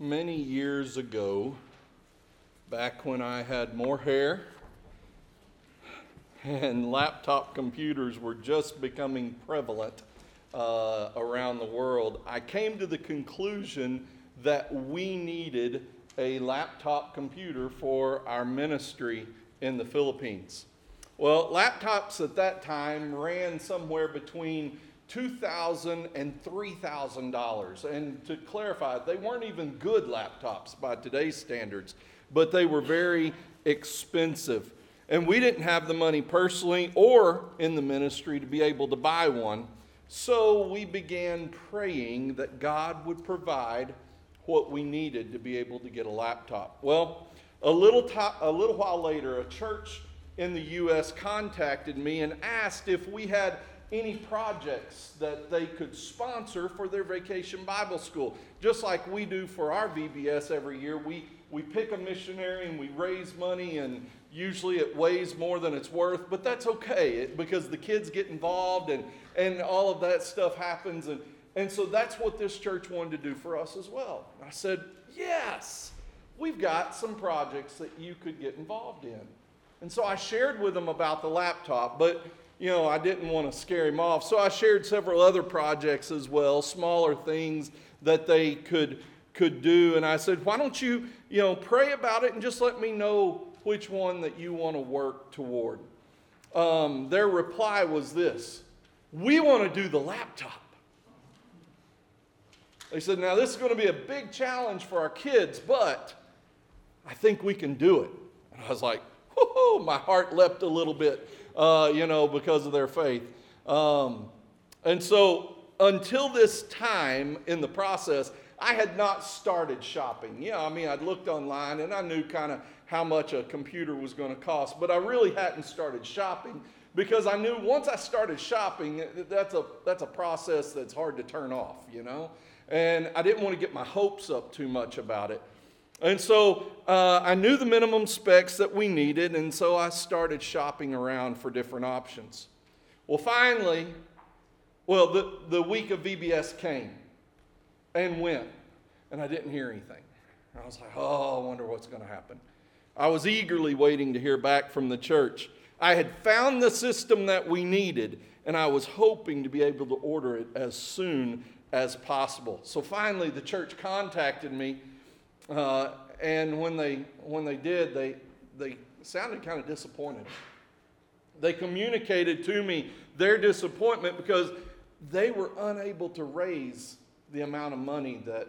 many years ago, back when I had more hair and laptop computers were just becoming prevalent uh, around the world, I came to the conclusion that we needed a laptop computer for our ministry in the Philippines. Well, laptops at that time ran somewhere between $2,000 and $3,000. And to clarify, they weren't even good laptops by today's standards, but they were very expensive. And we didn't have the money personally or in the ministry to be able to buy one. So we began praying that God would provide what we needed to be able to get a laptop. Well, a little, to- a little while later, a church in the U.S. contacted me and asked if we had any projects that they could sponsor for their vacation Bible school. Just like we do for our VBS every year, we, we pick a missionary and we raise money, and usually it weighs more than it's worth, but that's okay it, because the kids get involved and, and all of that stuff happens. And, and so that's what this church wanted to do for us as well. I said, Yes, we've got some projects that you could get involved in. And so I shared with them about the laptop, but you know, I didn't want to scare him off. So I shared several other projects as well, smaller things that they could could do. And I said, why don't you, you know, pray about it and just let me know which one that you want to work toward. Um, their reply was this We want to do the laptop. They said, now this is going to be a big challenge for our kids, but I think we can do it. And I was like, whoo, my heart leapt a little bit uh, you know, because of their faith. Um, and so until this time in the process, I had not started shopping. Yeah, I mean, I'd looked online and I knew kind of how much a computer was going to cost, but I really hadn't started shopping because I knew once I started shopping, that's a, that's a process that's hard to turn off, you know? And I didn't want to get my hopes up too much about it. And so uh, I knew the minimum specs that we needed, and so I started shopping around for different options. Well, finally, well, the, the week of VBS came and went, and I didn't hear anything. I was like, oh, I wonder what's going to happen. I was eagerly waiting to hear back from the church. I had found the system that we needed, and I was hoping to be able to order it as soon as possible. So finally, the church contacted me uh, and when they, when they did, they, they sounded kind of disappointed. They communicated to me their disappointment because they were unable to raise the amount of money that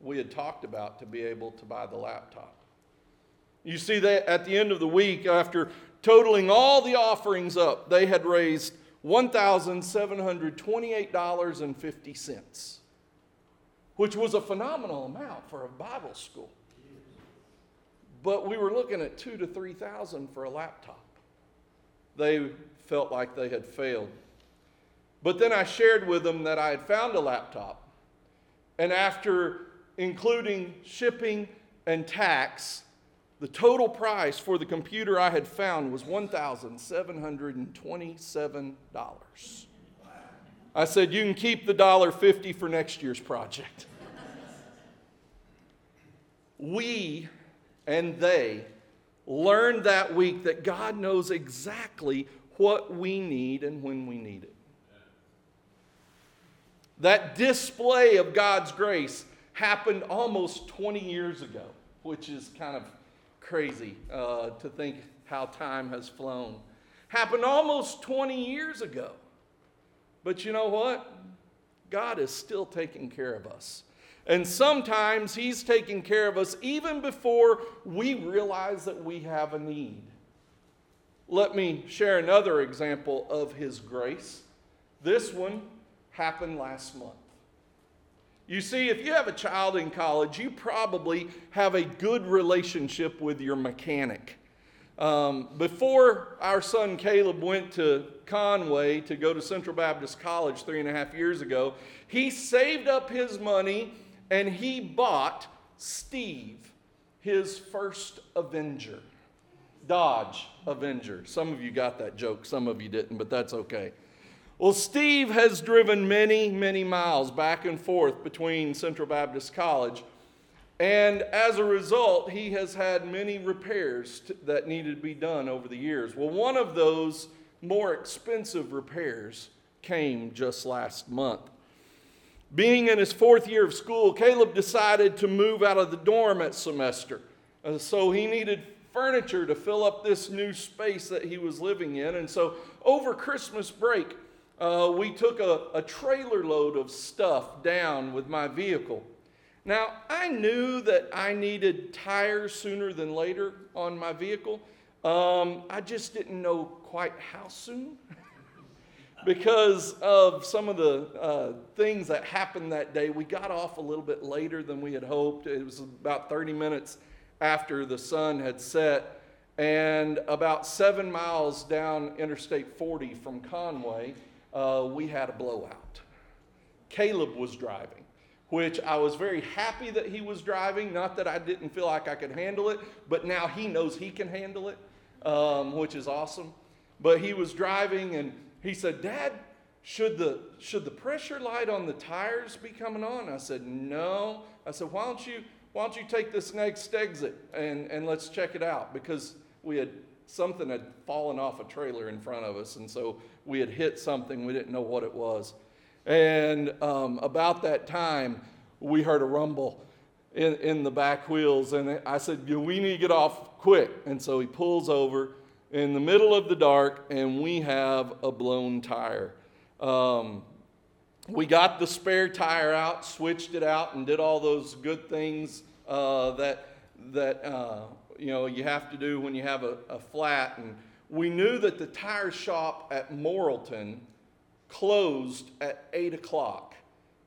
we had talked about to be able to buy the laptop. You see, that at the end of the week, after totaling all the offerings up, they had raised $1,728.50 which was a phenomenal amount for a Bible school. But we were looking at two to three thousand for a laptop. They felt like they had failed. But then I shared with them that I had found a laptop, and after including shipping and tax, the total price for the computer I had found was $1,727. I said, You can keep the dollar fifty for next year's project. we and they learned that week that God knows exactly what we need and when we need it. That display of God's grace happened almost 20 years ago, which is kind of crazy uh, to think how time has flown. Happened almost 20 years ago. But you know what? God is still taking care of us. And sometimes He's taking care of us even before we realize that we have a need. Let me share another example of His grace. This one happened last month. You see, if you have a child in college, you probably have a good relationship with your mechanic. Um, before our son Caleb went to Conway to go to Central Baptist College three and a half years ago, he saved up his money and he bought Steve, his first Avenger. Dodge Avenger. Some of you got that joke, some of you didn't, but that's okay. Well, Steve has driven many, many miles back and forth between Central Baptist College. And as a result, he has had many repairs t- that needed to be done over the years. Well, one of those more expensive repairs came just last month. Being in his fourth year of school, Caleb decided to move out of the dorm at semester. Uh, so he needed furniture to fill up this new space that he was living in. And so over Christmas break, uh, we took a, a trailer load of stuff down with my vehicle. Now, I knew that I needed tires sooner than later on my vehicle. Um, I just didn't know quite how soon because of some of the uh, things that happened that day. We got off a little bit later than we had hoped. It was about 30 minutes after the sun had set. And about seven miles down Interstate 40 from Conway, uh, we had a blowout. Caleb was driving which I was very happy that he was driving. Not that I didn't feel like I could handle it, but now he knows he can handle it, um, which is awesome. But he was driving and he said, Dad, should the, should the pressure light on the tires be coming on? I said, No. I said, Why don't you, why don't you take this next exit and, and let's check it out? Because we had something had fallen off a trailer in front of us, and so we had hit something, we didn't know what it was. And um, about that time, we heard a rumble in, in the back wheels. And I said, We need to get off quick. And so he pulls over in the middle of the dark, and we have a blown tire. Um, we got the spare tire out, switched it out, and did all those good things uh, that, that uh, you, know, you have to do when you have a, a flat. And we knew that the tire shop at Morrilton closed at 8 o'clock.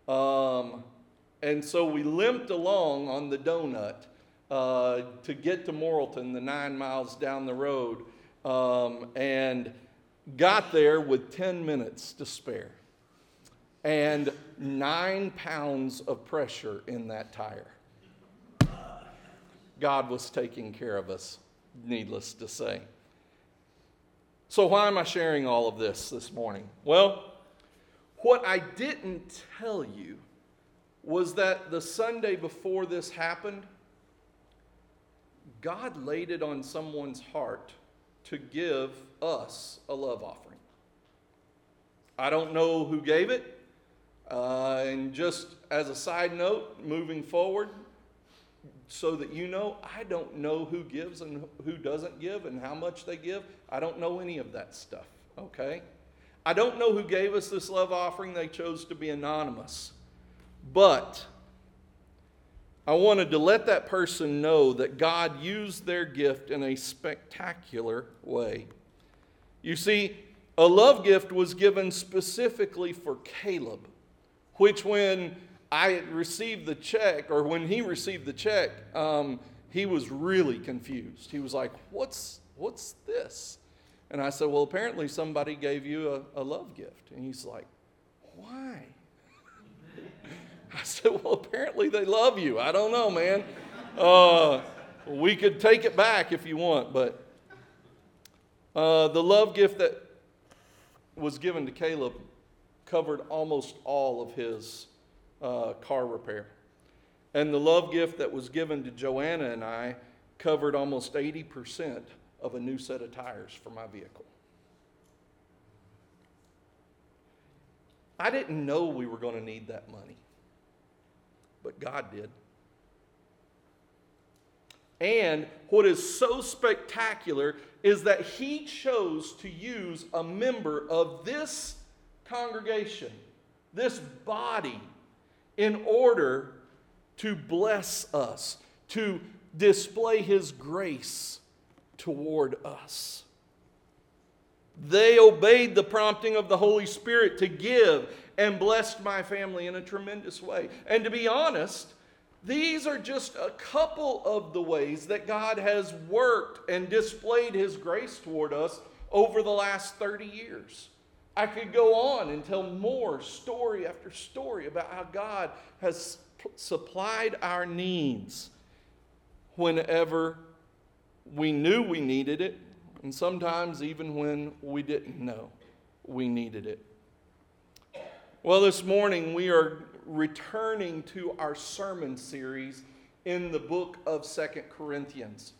Um, and so we limped along on the donut uh, to get to Morrilton, the nine miles down the road, um, and got there with 10 minutes to spare and nine pounds of pressure in that tire. God was taking care of us, needless to say. So, why am I sharing all of this this morning? Well, what I didn't tell you was that the Sunday before this happened, God laid it on someone's heart to give us a love offering. I don't know who gave it. Uh, and just as a side note, moving forward, so that you know, I don't know who gives and who doesn't give and how much they give. I don't know any of that stuff, okay? I don't know who gave us this love offering. They chose to be anonymous. But I wanted to let that person know that God used their gift in a spectacular way. You see, a love gift was given specifically for Caleb, which when I received the check, or when he received the check, um, he was really confused. He was like, What's, what's this? And I said, Well, apparently somebody gave you a, a love gift. And he's like, Why? I said, Well, apparently they love you. I don't know, man. Uh, we could take it back if you want, but uh, the love gift that was given to Caleb covered almost all of his uh, car repair. And the love gift that was given to Joanna and I covered almost 80% of a new set of tires for my vehicle. I didn't know we were going to need that money, but God did. And what is so spectacular is that He chose to use a member of this congregation, this body, in order to bless us, to display His grace toward us. They obeyed the prompting of the Holy Spirit to give and blessed my family in a tremendous way. And to be honest, these are just a couple of the ways that God has worked and displayed His grace toward us over the last 30 years. I could go on and tell more story after story about how God has supplied our needs whenever we knew we needed it, and sometimes even when we didn't know we needed it. Well, this morning we are returning to our sermon series in the book of Second Corinthians.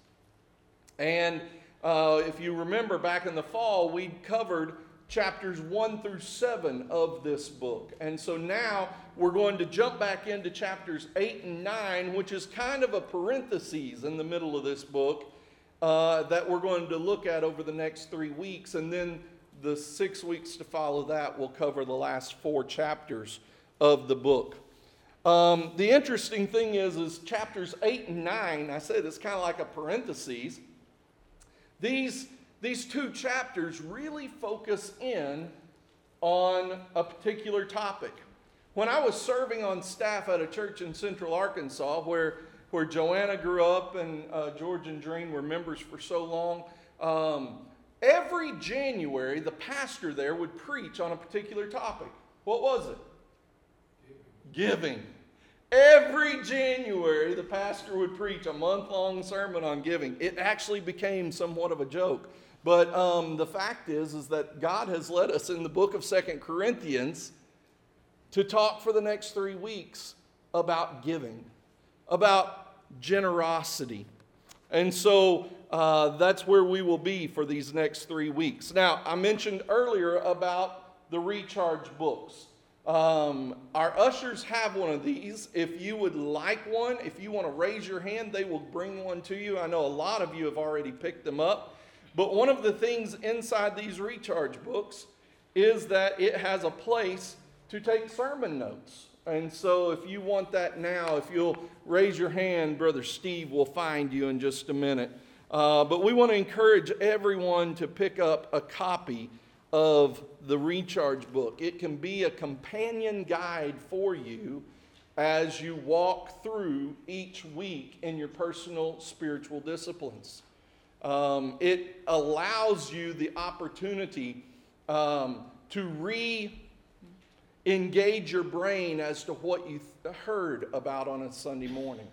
And uh, if you remember back in the fall, we covered chapters 1 through 7 of this book. And so now we're going to jump back into chapters 8 and 9, which is kind of a parenthesis in the middle of this book uh, that we're going to look at over the next three weeks. And then the six weeks to follow that will cover the last four chapters of the book. Um, the interesting thing is, is chapters 8 and 9, I said it's kind of like a parenthesis. These, these two chapters really focus in on a particular topic. When I was serving on staff at a church in central Arkansas where, where Joanna grew up and uh, George and Dreen were members for so long, um, every January the pastor there would preach on a particular topic. What was it? Giving. Every January, the pastor would preach a month long sermon on giving. It actually became somewhat of a joke. But um, the fact is, is that God has led us in the book of Second Corinthians to talk for the next three weeks about giving, about generosity. And so uh, that's where we will be for these next three weeks. Now, I mentioned earlier about the recharge books. Um, our ushers have one of these. If you would like one, if you want to raise your hand, they will bring one to you. I know a lot of you have already picked them up. But one of the things inside these recharge books is that it has a place to take sermon notes. And so if you want that now, if you'll raise your hand, Brother Steve will find you in just a minute. Uh, but we want to encourage everyone to pick up a copy of the recharge book. It can be a companion guide for you as you walk through each week in your personal spiritual disciplines. Um, it allows you the opportunity um, to re engage your brain as to what you th- heard about on a Sunday morning.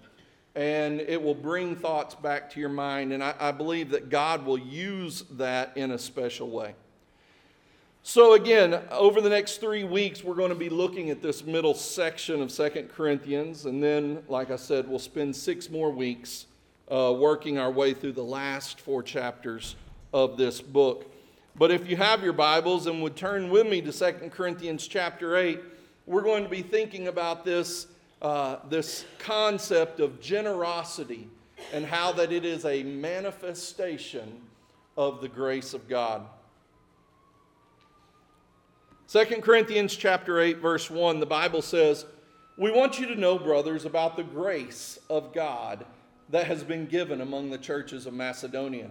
And it will bring thoughts back to your mind. And I, I believe that God will use that in a special way. So, again, over the next three weeks, we're going to be looking at this middle section of Second Corinthians. And then, like I said, we'll spend six more weeks uh, working our way through the last four chapters of this book. But if you have your Bibles and would turn with me to Second Corinthians chapter 8, we're going to be thinking about this, uh, this concept of generosity and how that it is a manifestation of the grace of God. 2 Corinthians chapter 8 verse 1 the Bible says, "We want you to know, brothers, about the grace of God that has been given among the churches of Macedonia.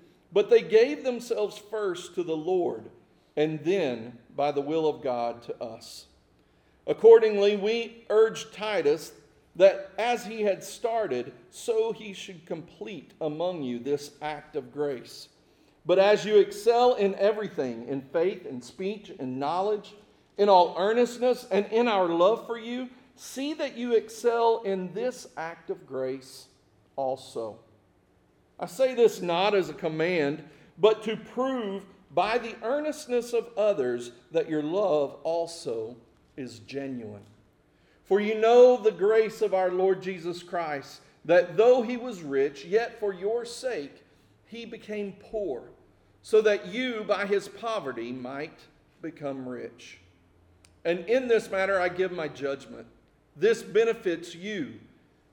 but they gave themselves first to the Lord, and then, by the will of God, to us. Accordingly, we urged Titus that as he had started, so he should complete among you this act of grace. But as you excel in everything, in faith and speech and knowledge, in all earnestness and in our love for you, see that you excel in this act of grace also. I say this not as a command, but to prove by the earnestness of others that your love also is genuine. For you know the grace of our Lord Jesus Christ, that though he was rich, yet for your sake he became poor, so that you by his poverty might become rich. And in this matter, I give my judgment. This benefits you,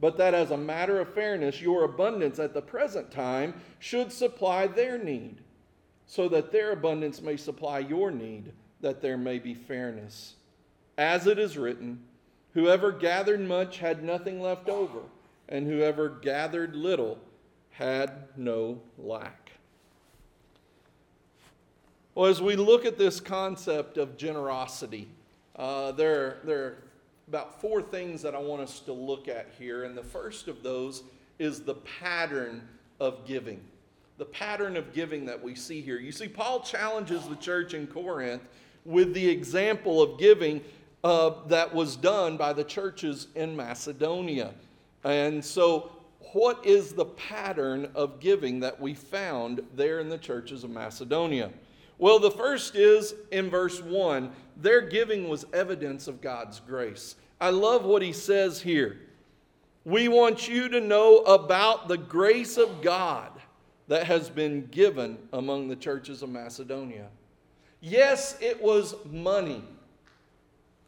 but that as a matter of fairness, your abundance at the present time should supply their need, so that their abundance may supply your need, that there may be fairness. As it is written, whoever gathered much had nothing left over, and whoever gathered little had no lack. Well, as we look at this concept of generosity, uh, there, there about four things that I want us to look at here. And the first of those is the pattern of giving. The pattern of giving that we see here. You see, Paul challenges the church in Corinth with the example of giving uh, that was done by the churches in Macedonia. And so, what is the pattern of giving that we found there in the churches of Macedonia? Well, the first is in verse 1 their giving was evidence of God's grace. I love what he says here. We want you to know about the grace of God that has been given among the churches of Macedonia. Yes, it was money,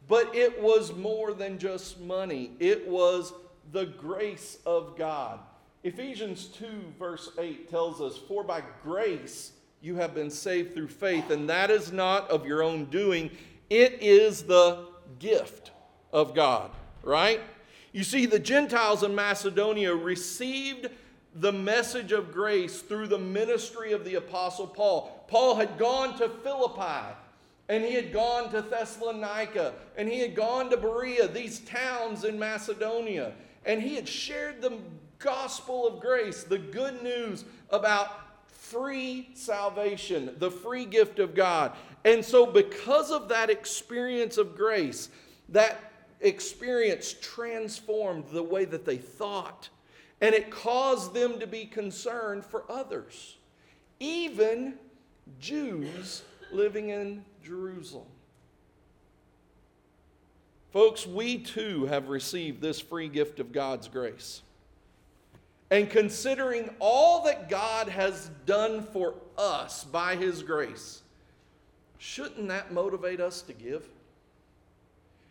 but it was more than just money, it was the grace of God. Ephesians 2, verse 8 tells us, For by grace you have been saved through faith, and that is not of your own doing, it is the gift of God, right? You see, the Gentiles in Macedonia received the message of grace through the ministry of the Apostle Paul. Paul had gone to Philippi, and he had gone to Thessalonica, and he had gone to Berea, these towns in Macedonia, and he had shared the gospel of grace, the good news about free salvation, the free gift of God. And so, because of that experience of grace, that experience transformed the way that they thought, and it caused them to be concerned for others, even Jews living in Jerusalem. Folks, we too have received this free gift of God's grace. And considering all that God has done for us by His grace, shouldn't that motivate us to give?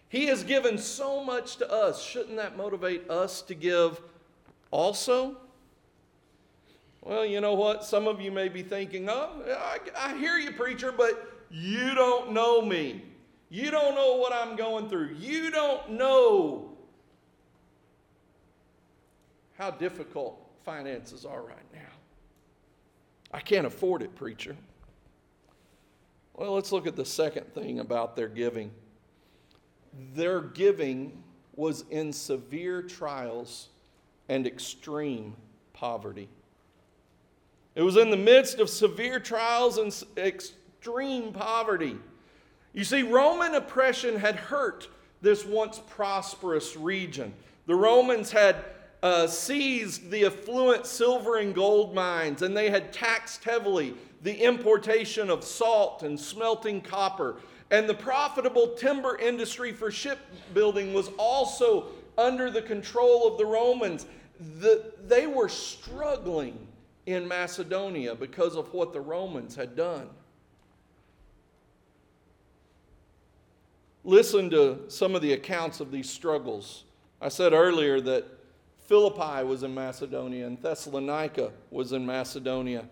He has given so much to us. Shouldn't that motivate us to give also? Well, you know what? Some of you may be thinking, oh, I, I hear you, preacher, but you don't know me. You don't know what I'm going through. You don't know how difficult finances are right now. I can't afford it, preacher. Well, let's look at the second thing about their giving their giving was in severe trials and extreme poverty. It was in the midst of severe trials and extreme poverty. You see, Roman oppression had hurt this once prosperous region. The Romans had uh, seized the affluent silver and gold mines, and they had taxed heavily the importation of salt and smelting copper. And the profitable timber industry for shipbuilding was also under the control of the Romans. The, they were struggling in Macedonia because of what the Romans had done. Listen to some of the accounts of these struggles. I said earlier that Philippi was in Macedonia and Thessalonica was in Macedonia.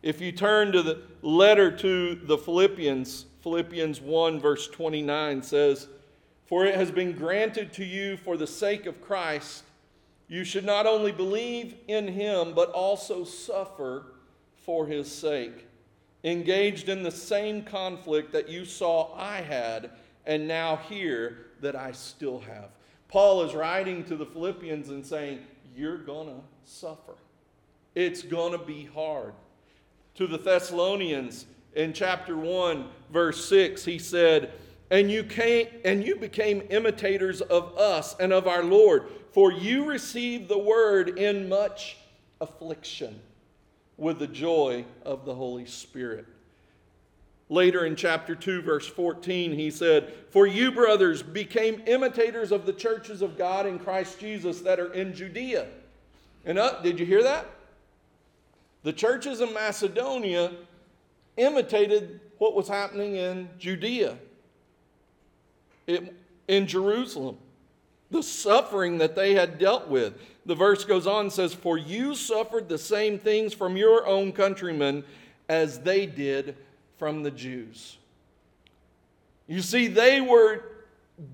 If you turn to the letter to the Philippians, Philippians 1, verse 29 says, For it has been granted to you for the sake of Christ, you should not only believe in him, but also suffer for his sake, engaged in the same conflict that you saw I had, and now hear that I still have. Paul is writing to the Philippians and saying, You're going to suffer. It's going to be hard. To the Thessalonians, in chapter 1 verse 6 he said and you came and you became imitators of us and of our lord for you received the word in much affliction with the joy of the holy spirit later in chapter 2 verse 14 he said for you brothers became imitators of the churches of god in christ jesus that are in judea and uh, did you hear that the churches in macedonia imitated what was happening in Judea, it, in Jerusalem. the suffering that they had dealt with. The verse goes on and says, For you suffered the same things from your own countrymen as they did from the Jews. You see, they were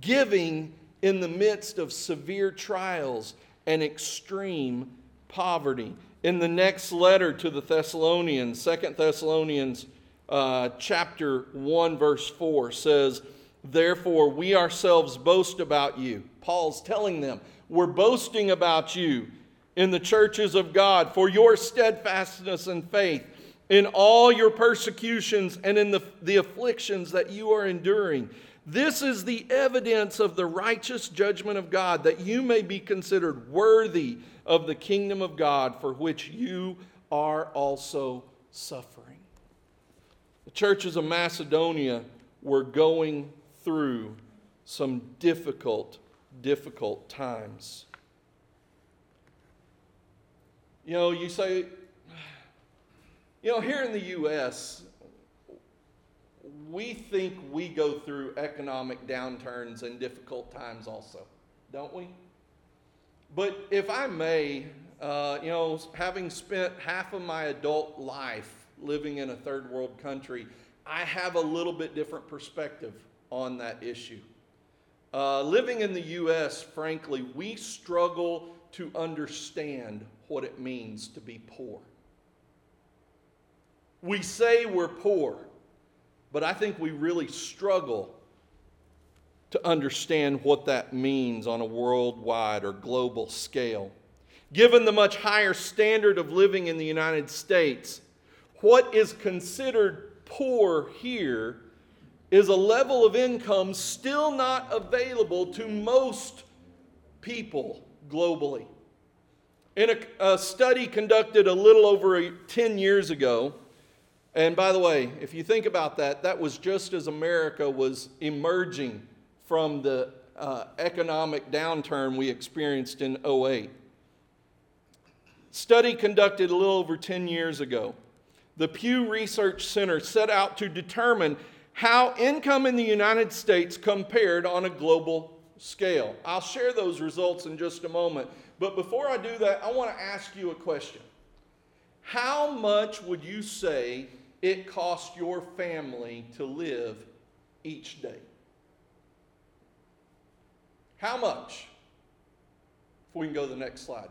giving in the midst of severe trials and extreme poverty. In the next letter to the Thessalonians, Second Thessalonians uh, chapter 1, verse 4 says, Therefore, we ourselves boast about you. Paul's telling them, We're boasting about you in the churches of God for your steadfastness and faith in all your persecutions and in the, the afflictions that you are enduring. This is the evidence of the righteous judgment of God, that you may be considered worthy of the kingdom of God for which you are also suffering. The churches of Macedonia were going through some difficult, difficult times. You know, you say, you know, here in the U.S., we think we go through economic downturns and difficult times also, don't we? But if I may, uh, you know, having spent half of my adult life living in a third world country, I have a little bit different perspective on that issue. Uh, living in the U.S., frankly, we struggle to understand what it means to be poor. We say we're poor, but I think we really struggle to understand what that means on a worldwide or global scale. Given the much higher standard of living in the United States, what is considered poor here is a level of income still not available to most people globally. In a, a, study conducted a little over 10 years ago, and by the way, if you think about that, that was just as America was emerging from the uh, economic downturn we experienced in 08. Study conducted a little over 10 years ago. The Pew Research Center set out to determine how income in the United States compared on a global scale. I'll share those results in just a moment. But before I do that, I want to ask you a question. How much would you say it costs your family to live each day? How much? If we can go to the next slide.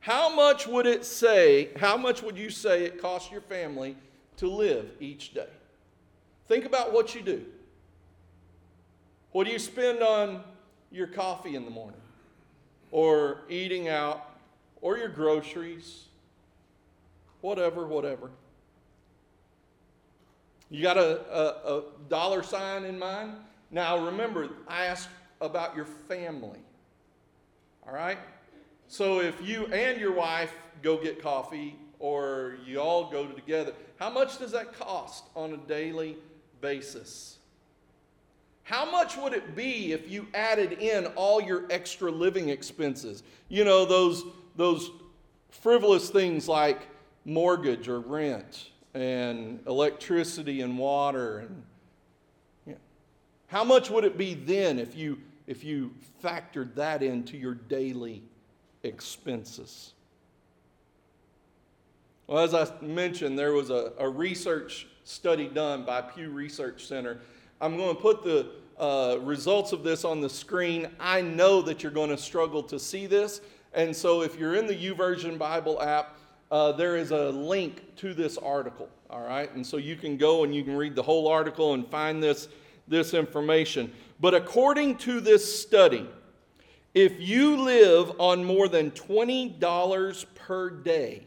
How much would it say, how much would you say it costs your family to live each day? Think about what you do. What do you spend on your coffee in the morning? Or eating out? Or your groceries? Whatever, whatever. You got a, a, a dollar sign in mind? Now remember, I asked about your family. All right? So if you and your wife go get coffee or you all go together, how much does that cost on a daily basis? How much would it be if you added in all your extra living expenses? You know, those, those frivolous things like mortgage or rent and electricity and water and how much would it be then if you if you factored that into your daily expenses. Well, as I mentioned, there was a, a research study done by Pew Research Center. I'm going to put the uh, results of this on the screen. I know that you're going to struggle to see this. And so if you're in the YouVersion Bible app, uh, there is a link to this article. All right. And so you can go and you can read the whole article and find this, this information. But according to this study, if you live on more than $20 per day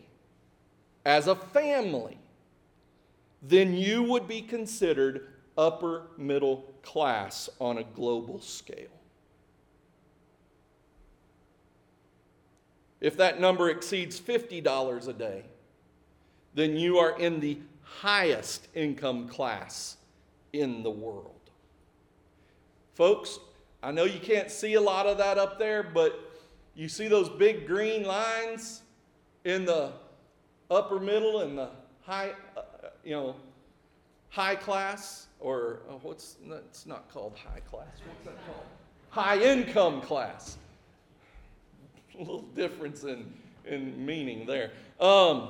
as a family, then you would be considered upper middle class on a global scale. If that number exceeds $50 a day, then you are in the highest income class in the world. Folks, I know you can't see a lot of that up there, but you see those big green lines in the upper middle and the high, uh, you know, high class, or uh, what's, it's not called high class. What's that called? high income class. A little difference in, in meaning there. Um,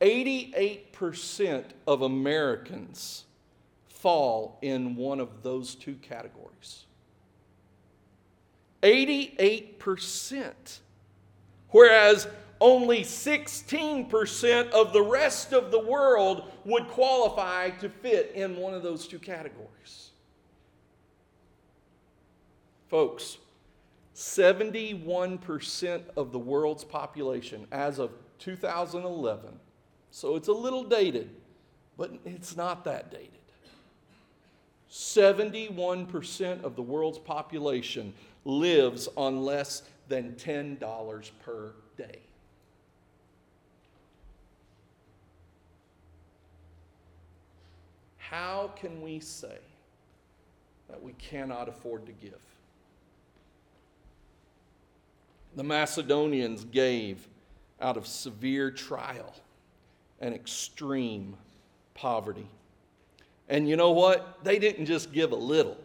88% of Americans fall in one of those two categories. 88%. Whereas only 16% of the rest of the world would qualify to fit in one of those two categories. Folks, 71% of the world's population as of 2011, so it's a little dated, but it's not that dated. 71% of the world's population lives on less than $10 per day. How can we say that we cannot afford to give? The Macedonians gave out of severe trial and extreme poverty. And you know what? They didn't just give a little,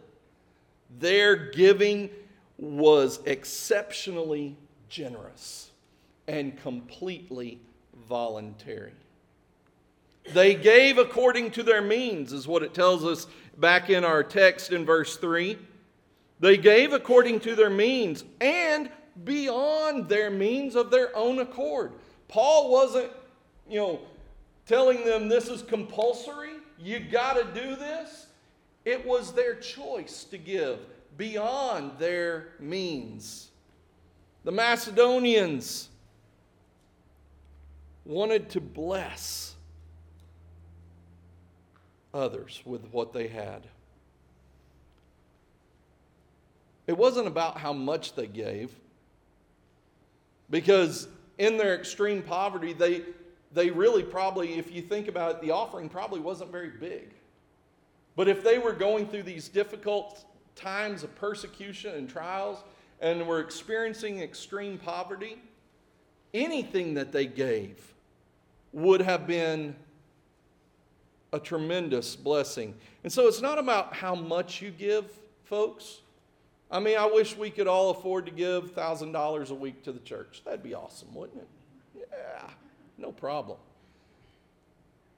their giving was exceptionally generous and completely voluntary. They gave according to their means, is what it tells us back in our text in verse 3. They gave according to their means and beyond their means of their own accord. Paul wasn't, you know, telling them this is compulsory, you got to do this. It was their choice to give beyond their means. The Macedonians wanted to bless others with what they had. It wasn't about how much they gave, because in their extreme poverty, they, they really probably, if you think about it, the offering probably wasn't very big. But if they were going through these difficult times of persecution and trials and were experiencing extreme poverty, anything that they gave would have been a tremendous blessing. And so it's not about how much you give, folks. I mean, I wish we could all afford to give $1,000 a week to the church. That'd be awesome, wouldn't it? Yeah, no problem.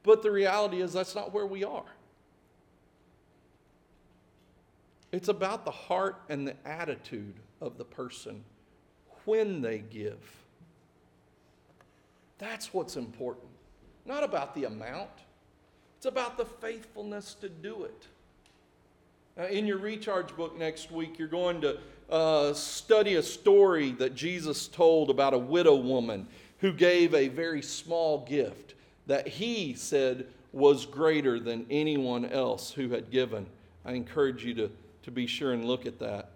But the reality is, that's not where we are. It's about the heart and the attitude of the person when they give. That's what's important. Not about the amount, it's about the faithfulness to do it. Now, in your recharge book next week, you're going to uh, study a story that Jesus told about a widow woman who gave a very small gift that he said was greater than anyone else who had given. I encourage you to to be sure and look at that.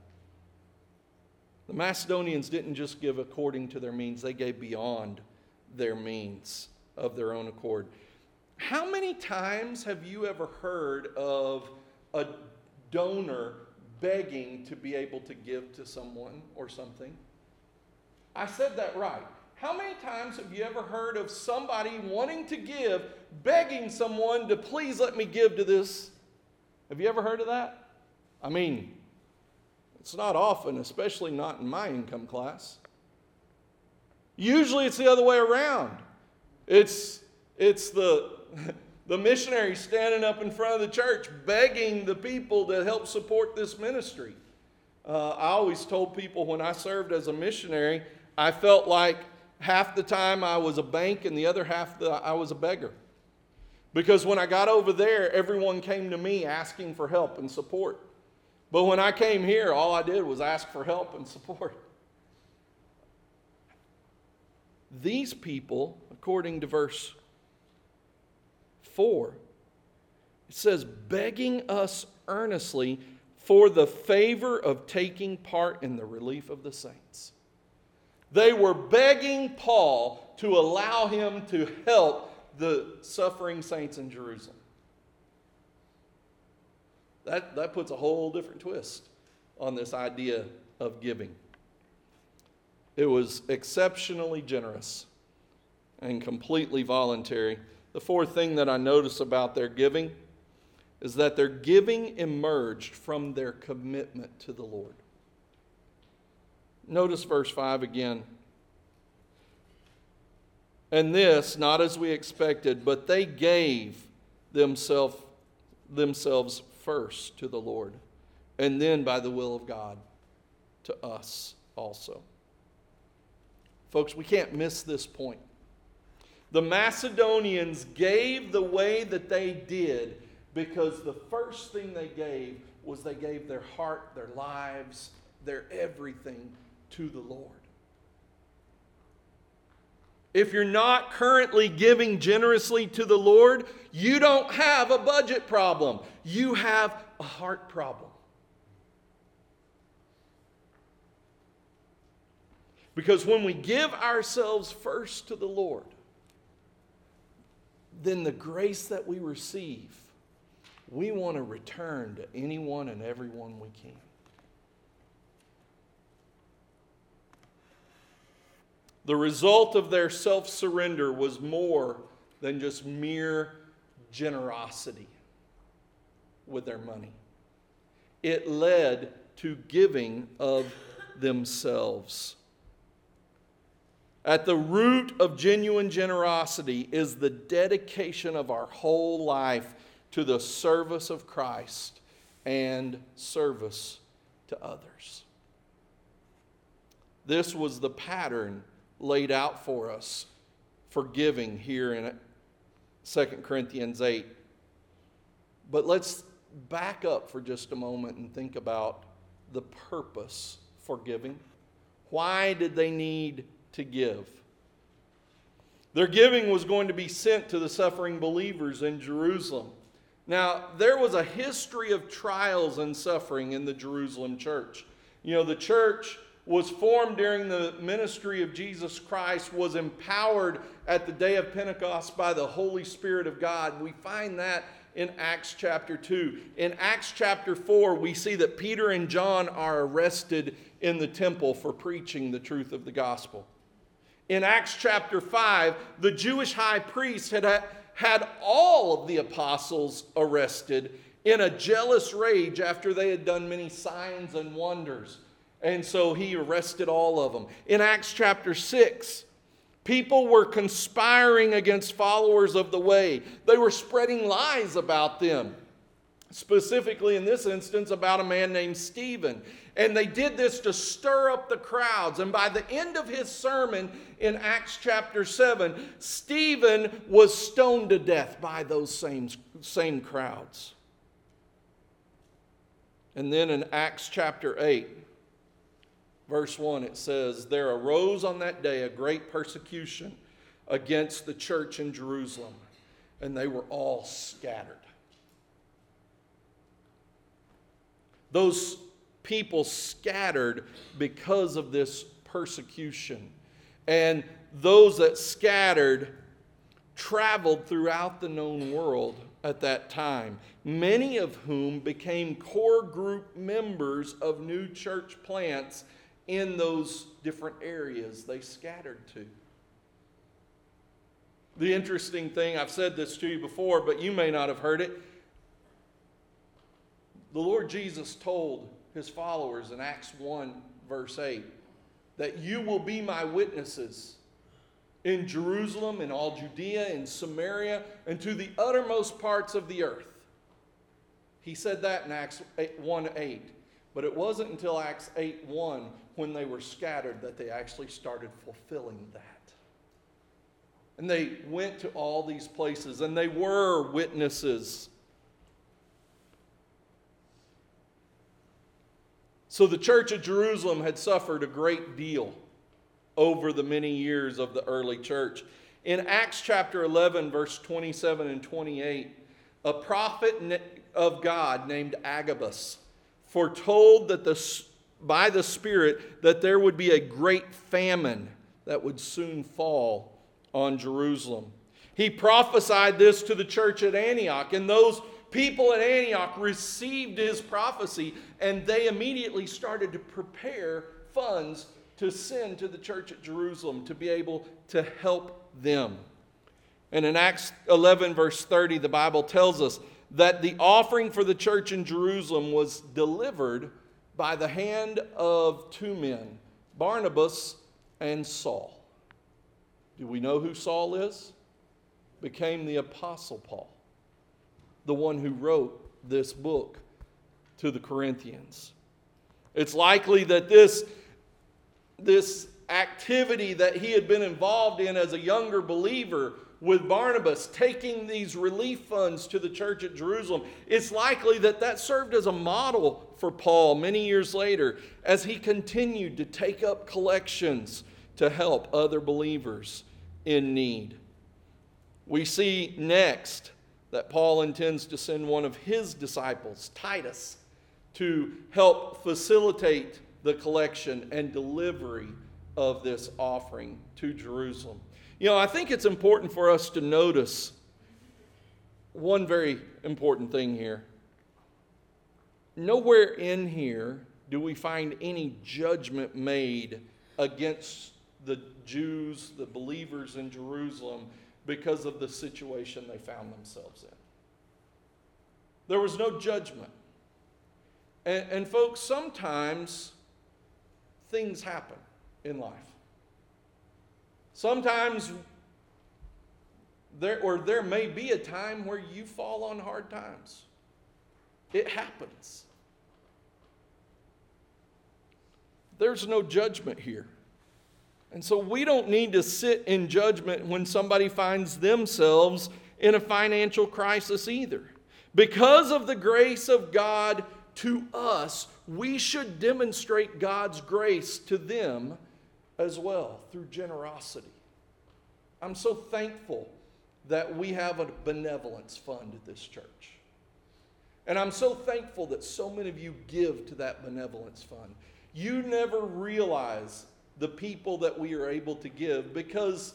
The Macedonians didn't just give according to their means, they gave beyond their means of their own accord. How many times have you ever heard of a donor begging to be able to give to someone or something? I said that right. How many times have you ever heard of somebody wanting to give, begging someone to please let me give to this? Have you ever heard of that? I mean, it's not often, especially not in my income class. Usually it's the other way around. It's, it's the, the missionary standing up in front of the church begging the people to help support this ministry. Uh, I always told people when I served as a missionary, I felt like half the time I was a bank and the other half the, I was a beggar. Because when I got over there, everyone came to me asking for help and support. But when I came here, all I did was ask for help and support. These people, according to verse 4, it says, begging us earnestly for the favor of taking part in the relief of the saints. They were begging Paul to allow him to help the suffering saints in Jerusalem. That, that puts a whole different twist on this idea of giving. It was exceptionally generous and completely voluntary. The fourth thing that I notice about their giving is that their giving emerged from their commitment to the Lord. Notice verse 5 again. And this, not as we expected, but they gave themselves, themselves first to the Lord, and then by the will of God to us also. Folks, we can't miss this point. The Macedonians gave the way that they did because the first thing they gave was they gave their heart, their lives, their everything to the Lord. If you're not currently giving generously to the Lord, you don't have a budget problem. You have a heart problem. Because when we give ourselves first to the Lord, then the grace that we receive, we want to return to anyone and everyone we can. The result of their self surrender was more than just mere generosity with their money, it led to giving of themselves. At the root of genuine generosity is the dedication of our whole life to the service of Christ and service to others. This was the pattern laid out for us for giving here in 2 Corinthians 8. But let's back up for just a moment and think about the purpose for giving. Why did they need to give? Their giving was going to be sent to the suffering believers in Jerusalem. Now, there was a history of trials and suffering in the Jerusalem church. You know, the church was formed during the ministry of Jesus Christ, was empowered at the day of Pentecost by the Holy Spirit of God. We find that in Acts chapter 2. In Acts chapter 4, we see that Peter and John are arrested in the temple for preaching the truth of the gospel. In Acts chapter 5, the Jewish high priest had uh, had all of the apostles arrested in a jealous rage after they had done many signs and wonders. And so he arrested all of them. In Acts chapter 6, people were conspiring against followers of the way, they were spreading lies about them. Specifically, in this instance, about a man named Stephen. And they did this to stir up the crowds. And by the end of his sermon in Acts chapter 7, Stephen was stoned to death by those same, same crowds. And then in Acts chapter 8, verse 1, it says, There arose on that day a great persecution against the church in Jerusalem, and they were all scattered. Those people scattered because of this persecution. And those that scattered traveled throughout the known world at that time, many of whom became core group members of new church plants in those different areas they scattered to. The interesting thing, I've said this to you before, but you may not have heard it. The Lord Jesus told his followers in Acts 1, verse 8, that you will be my witnesses in Jerusalem, in all Judea, in Samaria, and to the uttermost parts of the earth. He said that in Acts 1 8. But it wasn't until Acts 8 1 when they were scattered that they actually started fulfilling that. And they went to all these places and they were witnesses. So the church of Jerusalem had suffered a great deal over the many years of the early church. In Acts chapter 11, verse 27 and 28, a prophet of God named Agabus foretold that the, by the Spirit that there would be a great famine that would soon fall on Jerusalem. He prophesied this to the church at Antioch, and those people at Antioch received his prophecy, and they immediately started to prepare funds to send to the church at Jerusalem to be able to help them. And in Acts 11, verse 30, the Bible tells us that the offering for the church in Jerusalem was delivered by the hand of two men, Barnabas and Saul. Do we know who Saul is? Became the Apostle Paul, the one who wrote this book to the Corinthians. It's likely that this, this activity that he had been involved in as a younger believer with Barnabas, taking these relief funds to the church at Jerusalem, it's likely that that served as a model for Paul many years later as he continued to take up collections to help other believers in need. We see next that Paul intends to send one of his disciples, Titus, to help facilitate the collection and delivery of this offering to Jerusalem. You know, I think it's important for us to notice one very important thing here. Nowhere in here do we find any judgment made against the Jews, the believers in Jerusalem, because of the situation they found themselves in. There was no judgment. And, and folks, sometimes things happen in life. Sometimes there, or there may be a time where you fall on hard times. It happens. There's no judgment here. And so we don't need to sit in judgment when somebody finds themselves in a financial crisis either. Because of the grace of God to us, we should demonstrate God's grace to them as well through generosity. I'm so thankful that we have a benevolence fund at this church. And I'm so thankful that so many of you give to that benevolence fund. You never realize the people that we are able to give because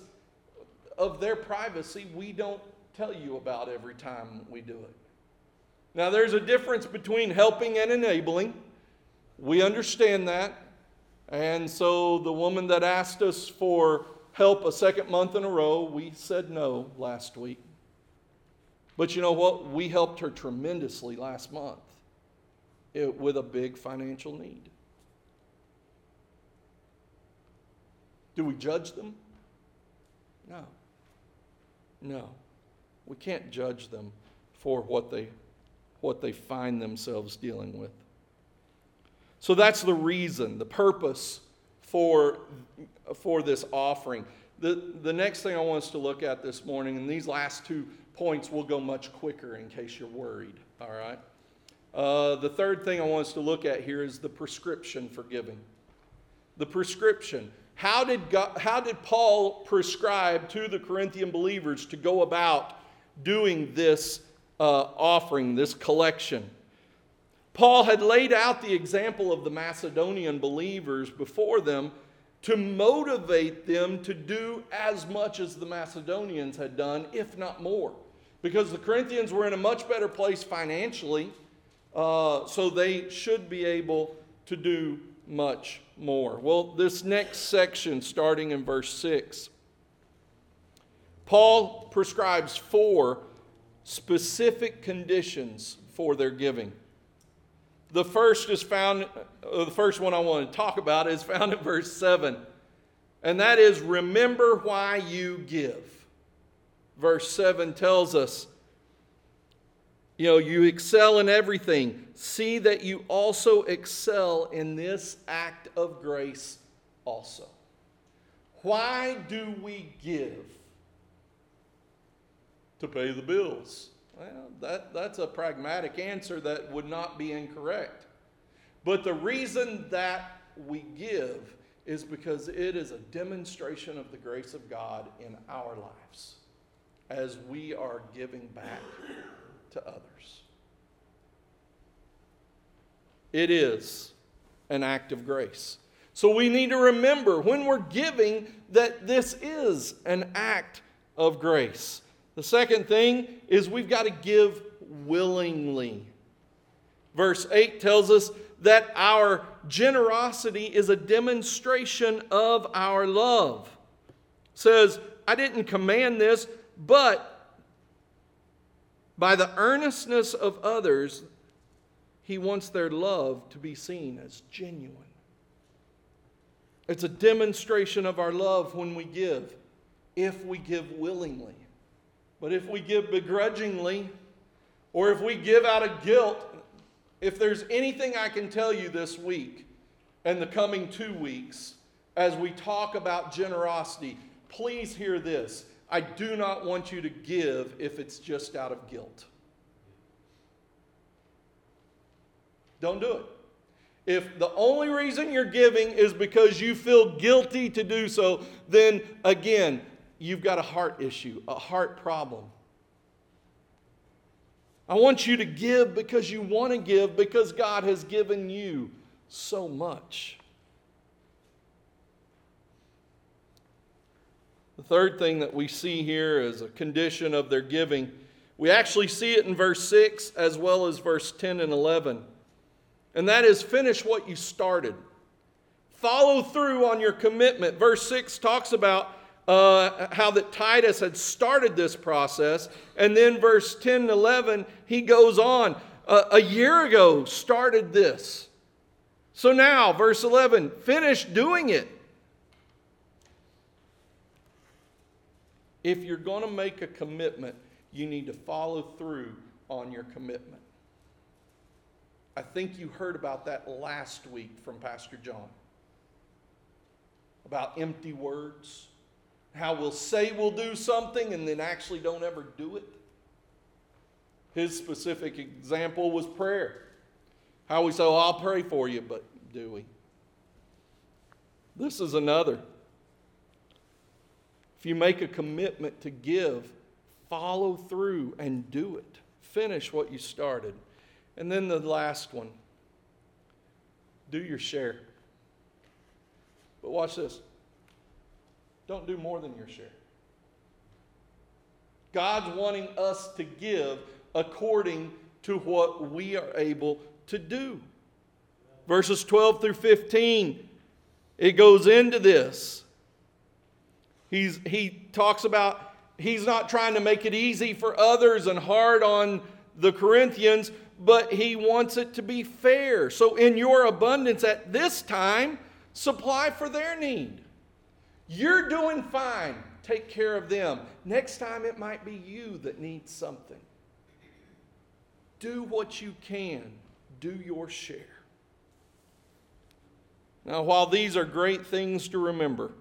of their privacy, we don't tell you about every time we do it. Now, there's a difference between helping and enabling. We understand that. And so the woman that asked us for help a second month in a row, we said no last week. But you know what? We helped her tremendously last month it, with a big financial need. Do we judge them? No. No. We can't judge them for what they, what they find themselves dealing with. So that's the reason, the purpose for, for this offering. The, the next thing I want us to look at this morning, and these last two points will go much quicker in case you're worried, all right? Uh, the third thing I want us to look at here is the prescription for giving. The prescription. How did, God, how did Paul prescribe to the Corinthian believers to go about doing this uh, offering, this collection? Paul had laid out the example of the Macedonian believers before them to motivate them to do as much as the Macedonians had done, if not more. Because the Corinthians were in a much better place financially, uh, so they should be able to do much more. Well, this next section, starting in verse 6, Paul prescribes four specific conditions for their giving. The first is found, uh, the first one I want to talk about is found in verse 7. And that is remember why you give. Verse 7 tells us, you know, you excel in everything. See that you also excel in this act of grace also. Why do we give? To pay the bills. Well, that, that's a pragmatic answer that would not be incorrect. But the reason that we give is because it is a demonstration of the grace of God in our lives as we are giving back to others. It is an act of grace. So we need to remember when we're giving that this is an act of grace. The second thing is we've got to give willingly. Verse 8 tells us that our generosity is a demonstration of our love. It says, I didn't command this, but By the earnestness of others, he wants their love to be seen as genuine. It's a demonstration of our love when we give, if we give willingly. But if we give begrudgingly, or if we give out of guilt, if there's anything I can tell you this week and the coming two weeks as we talk about generosity, please hear this. I do not want you to give if it's just out of guilt. Don't do it. If the only reason you're giving is because you feel guilty to do so, then again, you've got a heart issue, a heart problem. I want you to give because you want to give because God has given you so much. The third thing that we see here is a condition of their giving. We actually see it in verse 6 as well as verse 10 and 11. And that is finish what you started. Follow through on your commitment. Verse 6 talks about uh, how that Titus had started this process. And then verse 10 and 11, he goes on. Uh, a year ago, started this. So now, verse 11, finish doing it. If you're going to make a commitment, you need to follow through on your commitment. I think you heard about that last week from Pastor John about empty words, how we'll say we'll do something and then actually don't ever do it. His specific example was prayer. How we say, oh, I'll pray for you, but do we? This is another. If you make a commitment to give, follow through and do it. Finish what you started. And then the last one do your share. But watch this don't do more than your share. God's wanting us to give according to what we are able to do. Verses 12 through 15, it goes into this. He's, he talks about he's not trying to make it easy for others and hard on the Corinthians, but he wants it to be fair. So, in your abundance at this time, supply for their need. You're doing fine. Take care of them. Next time, it might be you that needs something. Do what you can, do your share. Now, while these are great things to remember,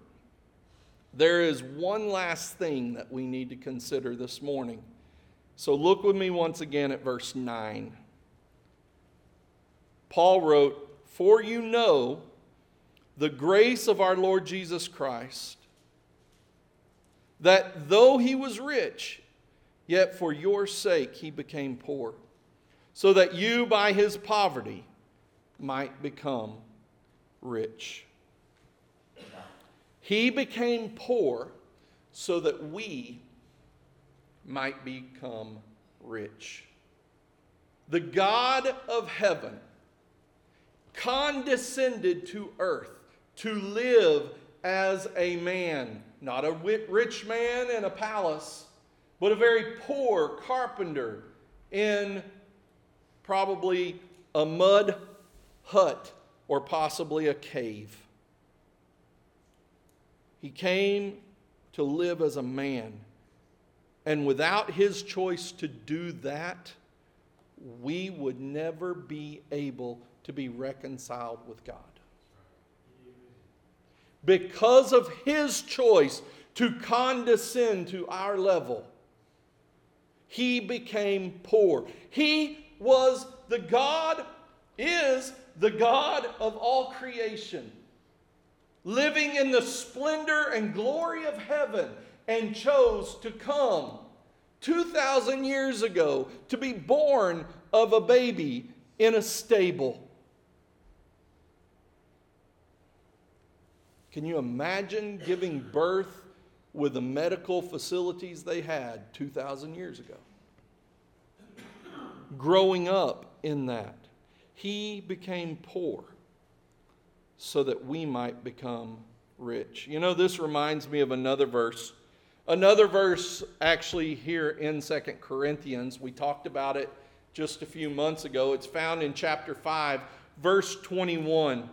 there is one last thing that we need to consider this morning. So look with me once again at verse 9. Paul wrote, For you know the grace of our Lord Jesus Christ, that though he was rich, yet for your sake he became poor, so that you by his poverty might become rich. He became poor so that we might become rich. The God of heaven condescended to earth to live as a man, not a rich man in a palace, but a very poor carpenter in probably a mud hut or possibly a cave. He came to live as a man. And without his choice to do that, we would never be able to be reconciled with God. Because of his choice to condescend to our level, he became poor. He was the God, is the God of all creation living in the splendor and glory of heaven, and chose to come 2,000 years ago to be born of a baby in a stable. Can you imagine giving birth with the medical facilities they had 2,000 years ago? Growing up in that, he became poor so that we might become rich. You know, this reminds me of another verse Another verse, actually, here in Second Corinthians, we talked about it just a few months ago. It's found in chapter 5, verse 21,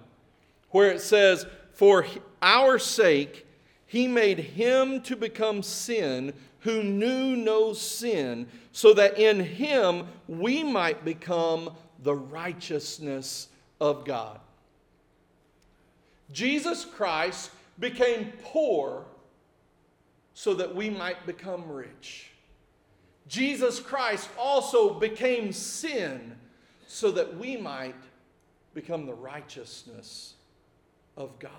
where it says, For our sake, he made him to become sin who knew no sin, so that in him we might become the righteousness of God. Jesus Christ became poor so that we might become rich. Jesus Christ also became sin so that we might become the righteousness of God.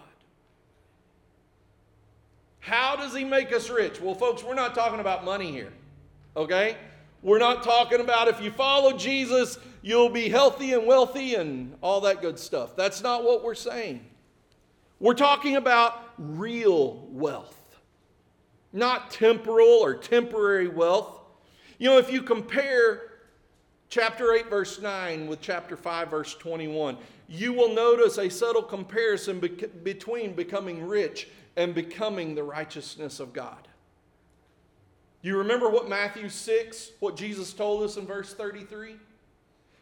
How does he make us rich? Well, folks, we're not talking about money here, okay? We're not talking about if you follow Jesus, you'll be healthy and wealthy and all that good stuff. That's not what we're saying. We're talking about real wealth, not temporal or temporary wealth. You know, if you compare chapter 8, verse 9 with chapter 5, verse 21, you will notice a subtle comparison be- between becoming rich and becoming the righteousness of God. You remember what Matthew 6, what Jesus told us in verse 33?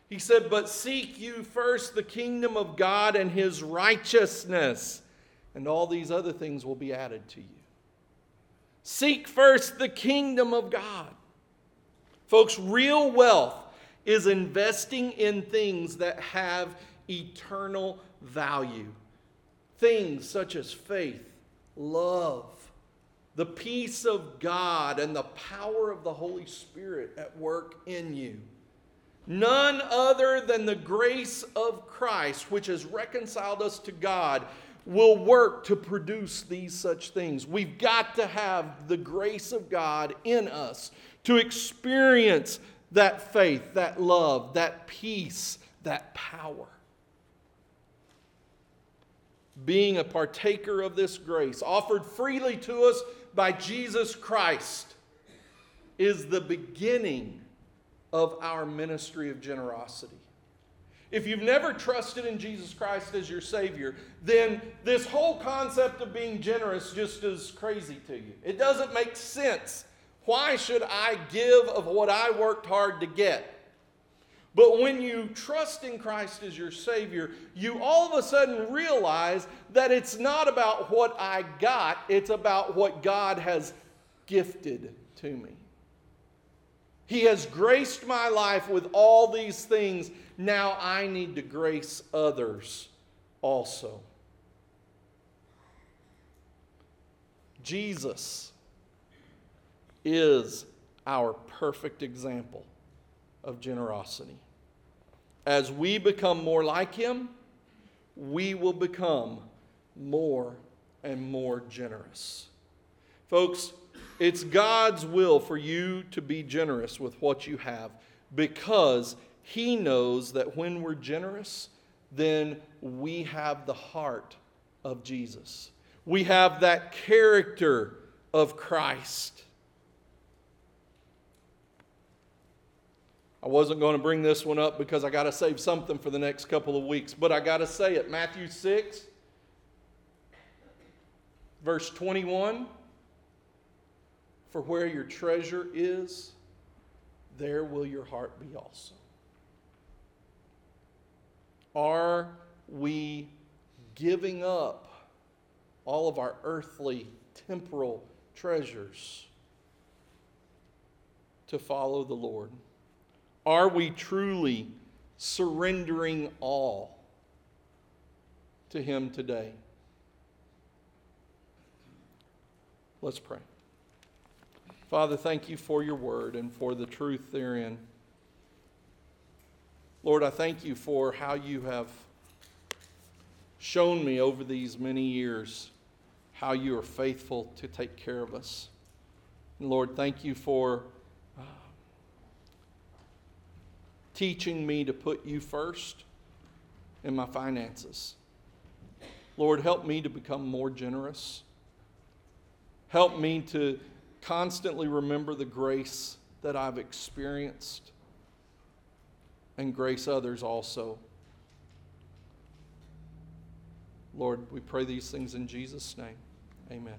He said, But seek you first the kingdom of God and his righteousness, and all these other things will be added to you. Seek first the kingdom of God. Folks, real wealth is investing in things that have eternal value. Things such as faith, love, the peace of God, and the power of the Holy Spirit at work in you. None other than the grace of Christ, which has reconciled us to God, will work to produce these such things. We've got to have the grace of God in us to experience that faith, that love, that peace, that power being a partaker of this grace offered freely to us by Jesus Christ is the beginning of our ministry of generosity. If you've never trusted in Jesus Christ as your Savior, then this whole concept of being generous just is crazy to you. It doesn't make sense. Why should I give of what I worked hard to get? But when you trust in Christ as your Savior, you all of a sudden realize that it's not about what I got, it's about what God has gifted to me. He has graced my life with all these things. Now I need to grace others also. Jesus is our perfect example of generosity. As we become more like Him, we will become more and more generous. Folks, it's God's will for you to be generous with what you have because He knows that when we're generous, then we have the heart of Jesus. We have that character of Christ. I wasn't going to bring this one up because I got to save something for the next couple of weeks, but I got to say it. Matthew 6, verse 21 For where your treasure is, there will your heart be also. Are we giving up all of our earthly, temporal treasures to follow the Lord? Are we truly surrendering all to Him today? Let's pray. Father, thank you for your word and for the truth therein. Lord, I thank you for how you have shown me over these many years how you are faithful to take care of us. And Lord, thank you for uh, teaching me to put you first in my finances. Lord, help me to become more generous. Help me to constantly remember the grace that I've experienced and grace others also. Lord, we pray these things in Jesus' name. Amen.